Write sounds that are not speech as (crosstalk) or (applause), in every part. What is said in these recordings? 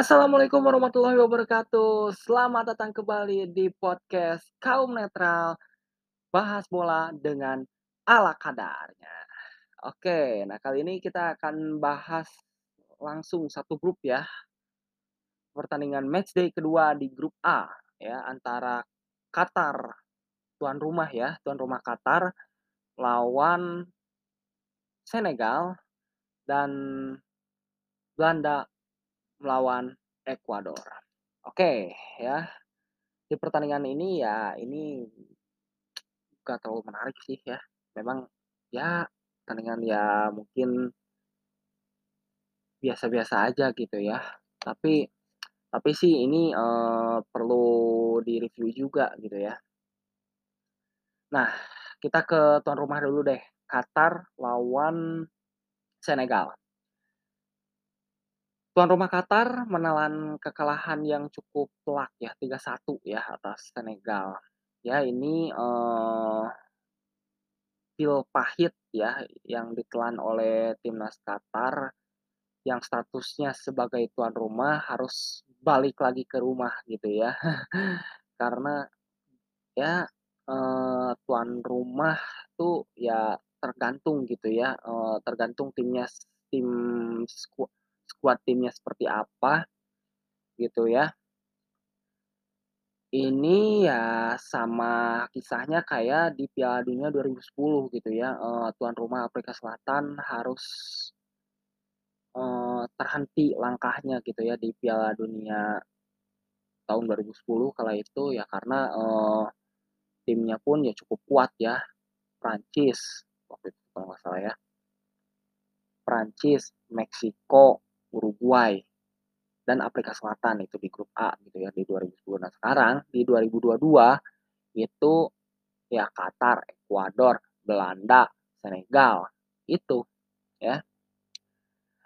Assalamualaikum warahmatullahi wabarakatuh. Selamat datang kembali di podcast Kaum Netral, bahas bola dengan ala kadarnya. Oke, nah kali ini kita akan bahas langsung satu grup ya. Pertandingan matchday kedua di grup A ya antara Qatar tuan rumah ya, tuan rumah Qatar lawan Senegal dan Belanda melawan Ekuador. Oke ya, di pertandingan ini ya ini nggak terlalu menarik sih ya. Memang ya pertandingan ya mungkin biasa-biasa aja gitu ya. Tapi tapi sih ini, eee, perlu direview juga gitu ya. Nah, kita ke tuan rumah dulu deh, Qatar lawan Senegal. Tuan rumah Qatar menelan kekalahan yang cukup telak ya, 3-1 ya atas Senegal. Ya ini, eee pil pahit ya yang ditelan oleh timnas Qatar, yang statusnya sebagai tuan rumah harus balik lagi ke rumah gitu ya. (laughs) Karena ya, eee, tuan rumah tuh ya tergantung gitu ya, eee, tergantung timnya tim squa skuad timnya seperti apa, gitu ya. Ini ya sama kisahnya kayak di Piala Dunia 2010 gitu ya, eee, tuan rumah Afrika Selatan harus eee, terhenti langkahnya gitu ya di Piala Dunia tahun 2010 kala itu ya karena, eee, timnya pun ya cukup kuat ya, Prancis waktu itu kalau nggak salah ya. Prancis, Meksiko, Uruguay, dan Afrika Selatan itu di grup A gitu ya di 2010. Nah sekarang di 2022 itu ya Qatar, Ekuador, Belanda, Senegal, itu ya.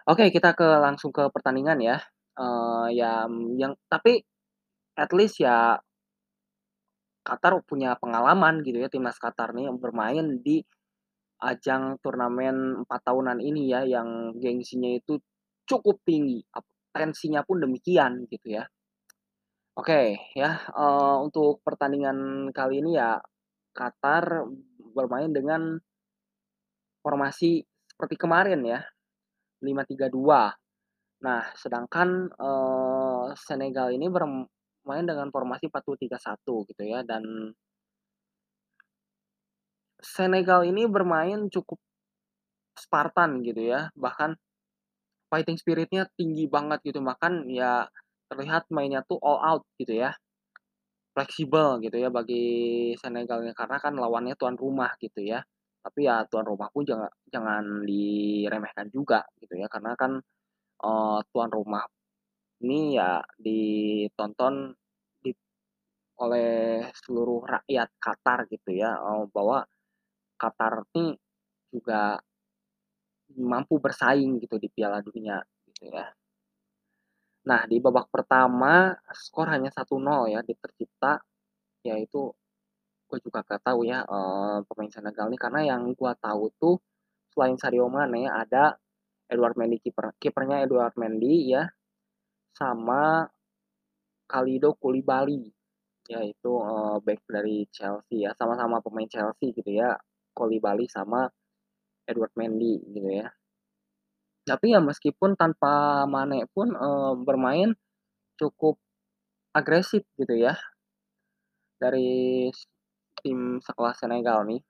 Oke kita ke langsung ke pertandingan ya, eee, yang yang tapi at least ya Qatar punya pengalaman gitu ya, timnas Qatar nih yang bermain di ajang turnamen 4 tahunan ini ya, yang gengsinya itu cukup tinggi, tensinya pun demikian gitu ya. Oke ya, eee, untuk pertandingan kali ini ya Qatar bermain dengan formasi seperti kemarin ya, 5-3-2. Nah sedangkan, eee, Senegal ini bermain dengan formasi 4-2-3-1 gitu ya dan Senegal ini bermain cukup Spartan gitu ya, bahkan fighting spirit-nya tinggi banget gitu, bahkan ya terlihat mainnya tuh all out gitu ya. Fleksibel gitu ya bagi Senegalnya, karena kan lawannya tuan rumah gitu ya. Tapi ya tuan rumah pun janga jangan diremehkan juga gitu ya, karena kan, eee, tuan rumah ini ya ditonton dit oleh seluruh rakyat Qatar gitu ya, eee, bahwa Qatar nih juga mampu bersaing gitu di Piala Dunia gitu ya. Nah di babak pertama skor hanya 1-0 ya, tercipta, yaitu gue juga nggak tahu ya, eee, pemain Senegal nih karena yang gua tahu tuh selain Sadio Mane ada Edouard Mendy kiper kipernya Edouard Mendy ya, sama Kalidou Koulibaly, yaitu, eee, bek dari Chelsea ya, sama-sama pemain Chelsea gitu ya, Koulibaly sama Edouard Mendy gitu ya. Tapi ya meskipun tanpa Mane pun, eee, bermain cukup agresif gitu ya. Dari tim sekelas Senegal nih.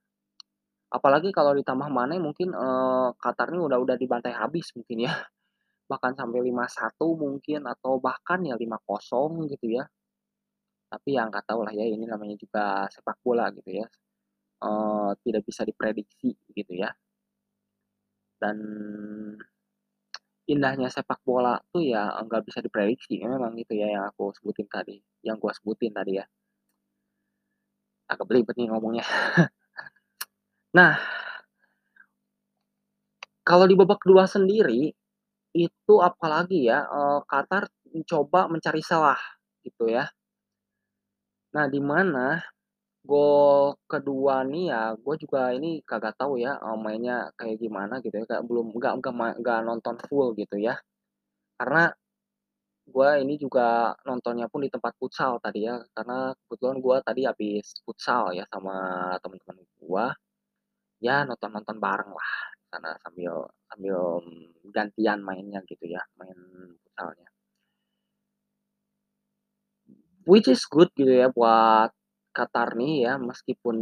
Apalagi kalau ditambah Mane mungkin, eee, Qatar nih udah udah dibantai habis mungkin ya. (laughs) Bahkan sampai 5-1 mungkin atau bahkan ya 5-0 gitu ya. Tapi ya nggak tahu lah ya, ini namanya juga sepak bola gitu ya, eee, tidak bisa diprediksi gitu ya. Dan indahnya sepak bola tuh ya nggak bisa diprediksi, memang gitu ya yang aku sebutin tadi, yang gua sebutin tadi ya. Agak belibet nih ngomongnya. (laughs) Nah kalau di babak kedua sendiri, itu apalagi ya, eee, Qatar mencoba mencari celah gitu ya. Nah di mana gol kedua nih ya, gue juga ini kagak tahu ya, eee, mainnya kayak gimana gitu ya, kayak belum nggak nggak nonton full gitu ya. Karena Gua ini juga nontonnya pun di tempat futsal tadi ya, karena kebetulan gua tadi habis futsal ya sama temen-temen gua, ya nonton-nonton bareng lah sana sambil sambil, gantian mainnya gitu ya, main futsalnya. Which is good gitu ya buat Qatar nih ya, meskipun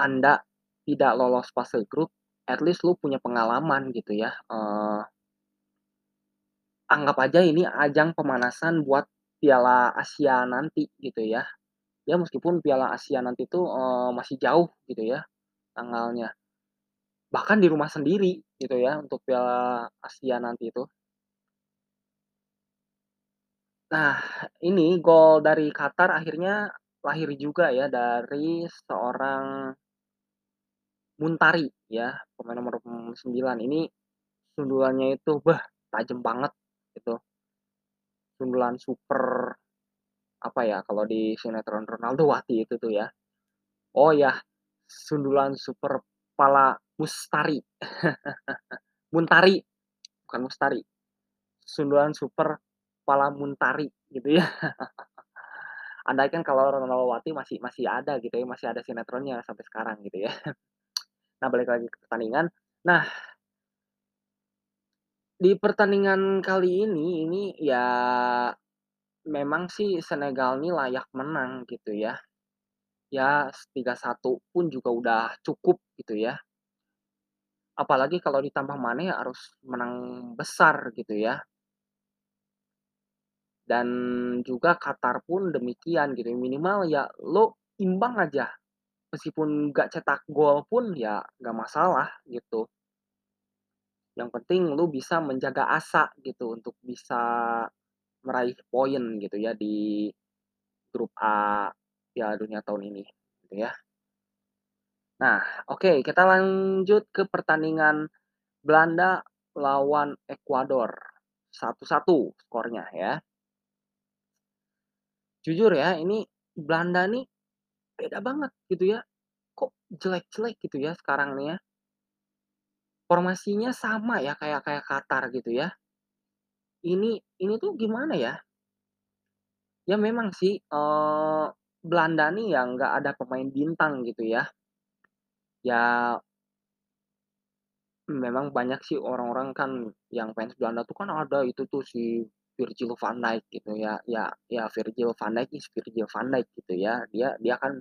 Anda tidak lolos fase grup, at least lu punya pengalaman gitu ya, eee anggap aja ini ajang pemanasan buat Piala Asia nanti gitu ya. Ya meskipun Piala Asia nanti tuh, eee, masih jauh gitu ya tanggalnya. Bahkan di rumah sendiri gitu ya untuk Piala Asia nanti itu. Nah, ini gol dari Qatar akhirnya lahir juga ya dari seorang Muntari ya, pemain nomor, mmm, 9 ini sundulannya itu, beh, tajem banget gitu. Sundulan super, apa ya, kalau di sinetron Ronaldo-wati itu tuh ya. Oh ya, sundulan super pala mustari. (laughs) Muntari, bukan mustari. Sundulan super pala muntari gitu ya. (laughs) Andaikan kalau Ronaldo-wati masih masih ada gitu ya, masih ada sinetronnya sampai sekarang gitu ya. (laughs) Nah, balik lagi ke pertandingan. Nah di pertandingan kali ini, ini ya memang sih Senegal nih layak menang gitu ya. Ya s 3-1 pun juga udah cukup gitu ya. Apalagi kalau ditambah Mané harus menang besar gitu ya. Dan juga Qatar pun demikian gitu, minimal ya lu imbang aja, meskipun nggak cetak gol pun ya nggak masalah gitu. Yang penting lu bisa menjaga asa gitu untuk bisa meraih poin gitu ya di grup A Piala Dunia tahun ini gitu ya. Nah, oke kita lanjut ke pertandingan Belanda lawan Ekuador, 1-1 skornya ya. Jujur ya, ini Belanda nih beda banget gitu ya, kok jelek-jelek gitu ya sekarang nih ya. Formasinya sama ya kayak kayak Qatar gitu ya. Ini ini tuh gimana ya? Ya memang sih, eee, Belanda nih ya nggak ada pemain bintang gitu ya. Ya memang banyak sih orang-orang kan yang fans Belanda tuh kan ada itu tuh si Virgil van Dijk gitu ya ya ya Virgil van Dijk is Virgil van Dijk gitu ya. Dia dia kan,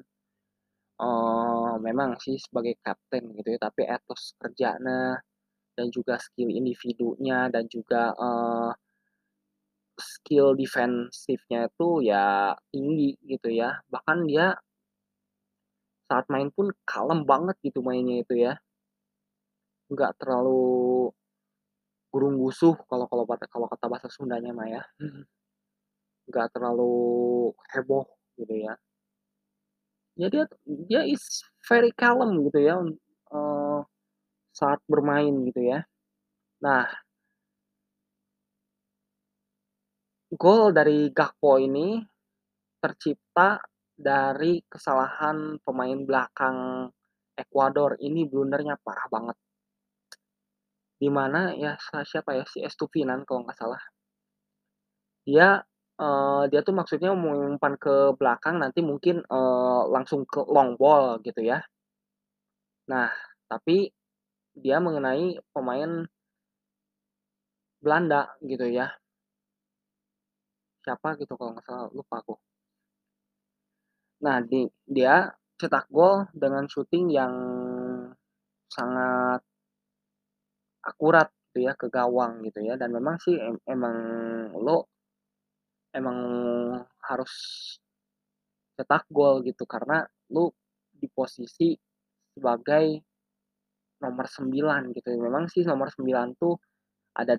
eee, memang sih sebagai kapten gitu ya, tapi etos kerjanya dan juga skill individunya dan juga, eee skill defensifnya itu ya tinggi gitu ya. Bahkan dia saat main pun kalem banget gitu mainnya itu ya. Nggak terlalu gurung-gusuh kalau kalau kata kalau kata bahasa Sundanya mah ya. Nggak terlalu heboh gitu ya. Ya dia dia is very calm gitu ya, eee, saat bermain gitu ya. Nah gol dari Gakpo ini tercipta dari kesalahan pemain belakang Ekuador, ini blundernya parah banget. Di mana ya siapa ya, si Estupinan kalau nggak salah. Dia, eee, dia tuh maksudnya mau umpan ke belakang nanti mungkin, eee, langsung ke long ball gitu ya. Nah, tapi dia mengenai pemain Belanda gitu ya. Siapa gitu kalau nggak salah, lupa aku. Nah, di dia cetak gol dengan syuting yang sangat akurat gitu ya, ke gawang gitu ya, dan memang sih em emang lo emang harus cetak gol gitu, karena lu di posisi sebagai nomor 9 gitu. Memang sih nomor 9 tuh ada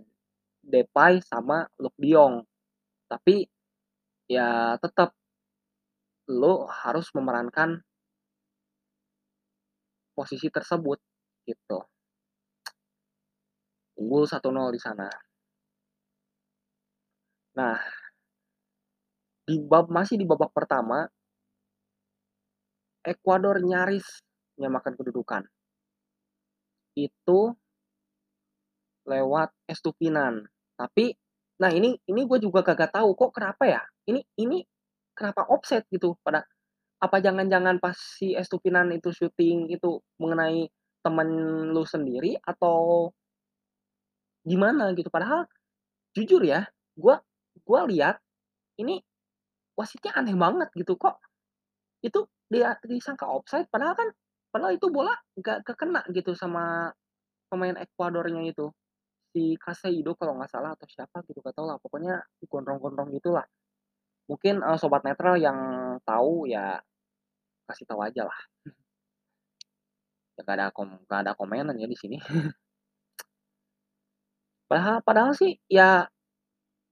Depay sama Luuk de tapi ya tetep lu harus memerankan posisi tersebut, gitu. Unggul 1-0 di sana. Nah di bab masih di babak pertama Ekuador nyaris menyamakan kedudukan. Itu lewat Estupinan, tapi Nah ini ini gue juga kagak tahu kok kenapa ya, ini ini kenapa offside gitu pada apa jangan-jangan pas si Estupinan itu syuting itu mengenai temen lu sendiri atau gimana gitu. Padahal jujur ya, gua gua lihat ini wasitnya aneh banget gitu, kok itu dia disangka offside padahal kan padahal itu bola nggak nggak kena gitu sama pemain Ekuadornya itu, si Caseido kalau nggak salah atau siapa gitu nggak tahulah pokoknya gondrong-gondrong gitulah. Mungkin, eee, sobat netral yang tahu ya kasih tahu ajalah. (laughs) Ya nggak ada kom nggak ada komenan ya di sini. (laughs) Padahal padahal sih ya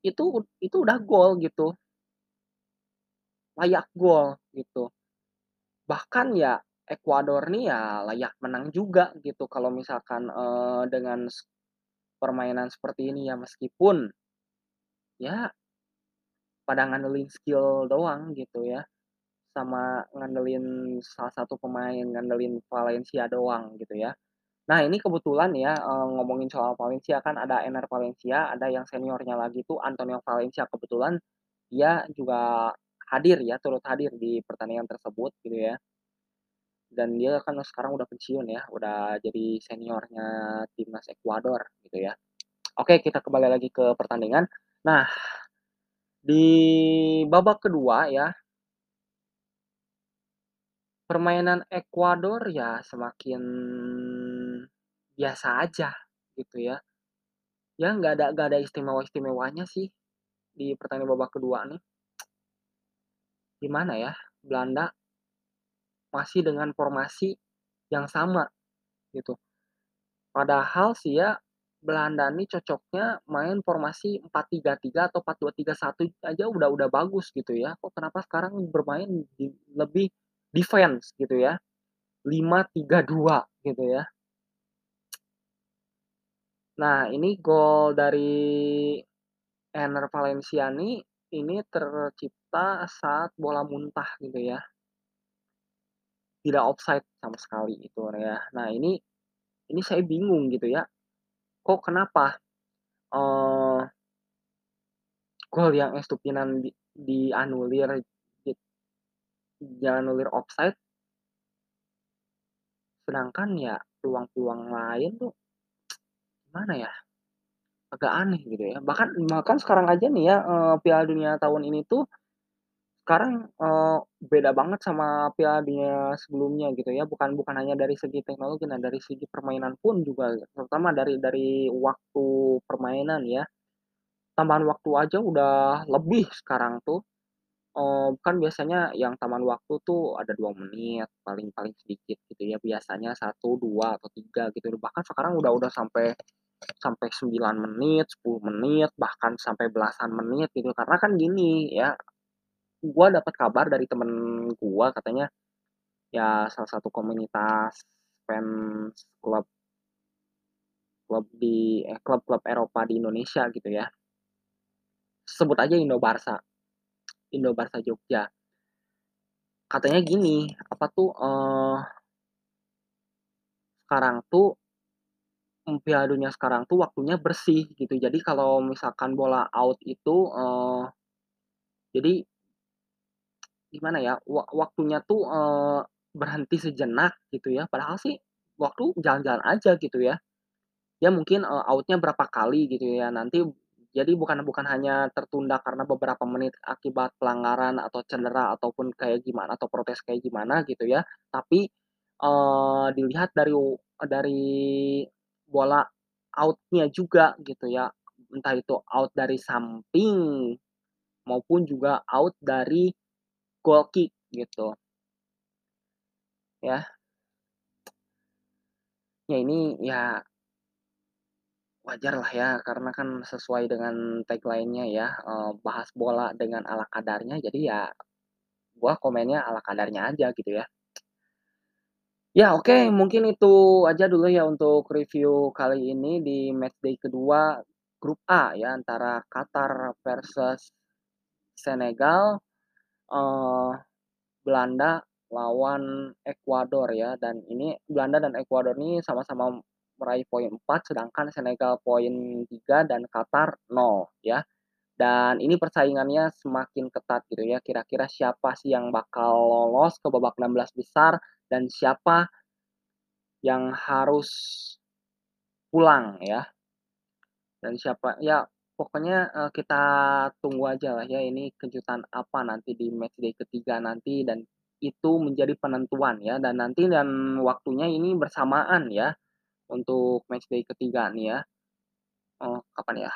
itu itu udah gol gitu. Layak gol gitu. Bahkan ya Ekuador nih ya layak menang juga gitu kalau misalkan, eee, dengan permainan seperti ini ya meskipun ya pada ngandelin skill doang gitu ya, sama ngandelin salah satu pemain, ngandelin Valencia doang gitu ya. Nah ini kebetulan ya, ngomongin soal Valencia kan ada Enner Valencia, ada yang seniornya lagi tuh Antonio Valencia, kebetulan dia juga hadir ya, turut hadir di pertandingan tersebut gitu ya. Dan dia kan sekarang udah pensiun ya, udah jadi seniornya timnas Ekuador gitu ya. Oke kita kembali lagi ke pertandingan. Nah, di babak kedua ya permainan Ekuador ya semakin biasa aja gitu ya. Ya nggak ada nggak ada istimewa-istimewanya sih di pertandingan babak kedua nih. Gimana ya, Belanda masih dengan formasi yang sama gitu. Padahal sih ya Belanda nih cocoknya main formasi 4-3-3 atau 4-2-3-1 aja udah udah bagus gitu ya. Kok kenapa sekarang bermain di lebih defense gitu ya, 5-3-2 gitu ya. Nah ini gol dari Enner Valencia nih, ini tercipta saat bola muntah gitu ya. Tidak offside sama sekali itu ya. Nah ini ini saya bingung gitu ya, kok kenapa, eee gol yang Estupinan di dianulir di dianulir offside sedangkan ya peluang-peluang lain tuh gimana ya, agak aneh gitu ya. Bahkan bahkan sekarang aja nih ya, eee, Piala Dunia tahun ini tuh sekarang, eee, beda banget sama Piala Dunia sebelumnya gitu ya, bukan bukan hanya dari segi teknologi, nah dari segi permainan pun juga terutama dari dari waktu permainan ya. Tambahan waktu aja udah lebih sekarang tuh, eee, kan biasanya yang tambahan waktu tuh ada 2 menit paling paling sedikit gitu ya, biasanya 1, 2, atau 3 gitu, bahkan sekarang udah udah sampai sampai 9 menit, 10 menit, bahkan sampai belasan menit gitu. Karena kan gini ya, gua dapat kabar dari temen gua katanya, ya salah satu komunitas fans klub klub di eh, klub-klub Eropa di Indonesia gitu ya. Sebut aja Indo-Barça, Indo-Barça Jogja. Katanya gini, apa tuh, eee sekarang tuh Piala Dunia sekarang tuh waktunya bersih gitu. Jadi kalau misalkan bola out itu, eee, jadi gimana ya, wa waktunya tuh, eee, berhenti sejenak gitu ya, padahal sih waktu jalan-jalan aja gitu ya. Ya mungkin, eee, out-nya berapa kali gitu ya, nanti jadi bukan bukan hanya tertunda karena beberapa menit akibat pelanggaran atau cedera ataupun kayak gimana atau protes kayak gimana gitu ya, tapi, eee, dilihat dari dari bola out-nya juga gitu ya. Entah itu out dari samping maupun juga out dari goal kick gitu. Ya. Ya ini ya wajarlah ya, karena kan sesuai dengan tagline-nya ya, bahas bola dengan ala kadarnya, jadi ya gua komennya ala kadarnya aja gitu ya. Ya oke, mungkin itu aja dulu ya untuk review kali ini di matchday kedua grup A ya, antara Qatar versus Senegal, eee, Belanda lawan Ekuador ya, dan ini Belanda dan Ekuador ini sama-sama meraih poin 4, sedangkan Senegal poin 3 dan Qatar 0 ya. Dan ini persaingannya semakin ketat gitu ya, kira-kira siapa sih yang bakal lolos ke babak 16 besar dan siapa yang harus pulang ya. Dan siapa ya pokoknya, eee, kita tunggu aja lah ya ini kejutan apa nanti di matchday ketiga nanti dan itu menjadi penentuan ya dan nanti dan waktunya ini bersamaan ya untuk matchday ketiga nih ya. Oh, kapan ya?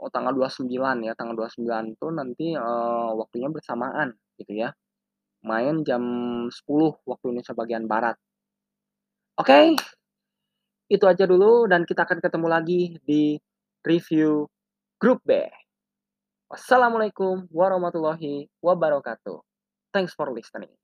Oh, tanggal 29 ya, tanggal 29 tuh nanti, eee, waktunya bersamaan gitu ya. Main jam 10 waktu Indonesia bagian barat. Oke, itu aja dulu dan kita akan ketemu lagi di review grup B. Wassalamualaikum warahmatullahi wabarakatuh. Thanks for listening.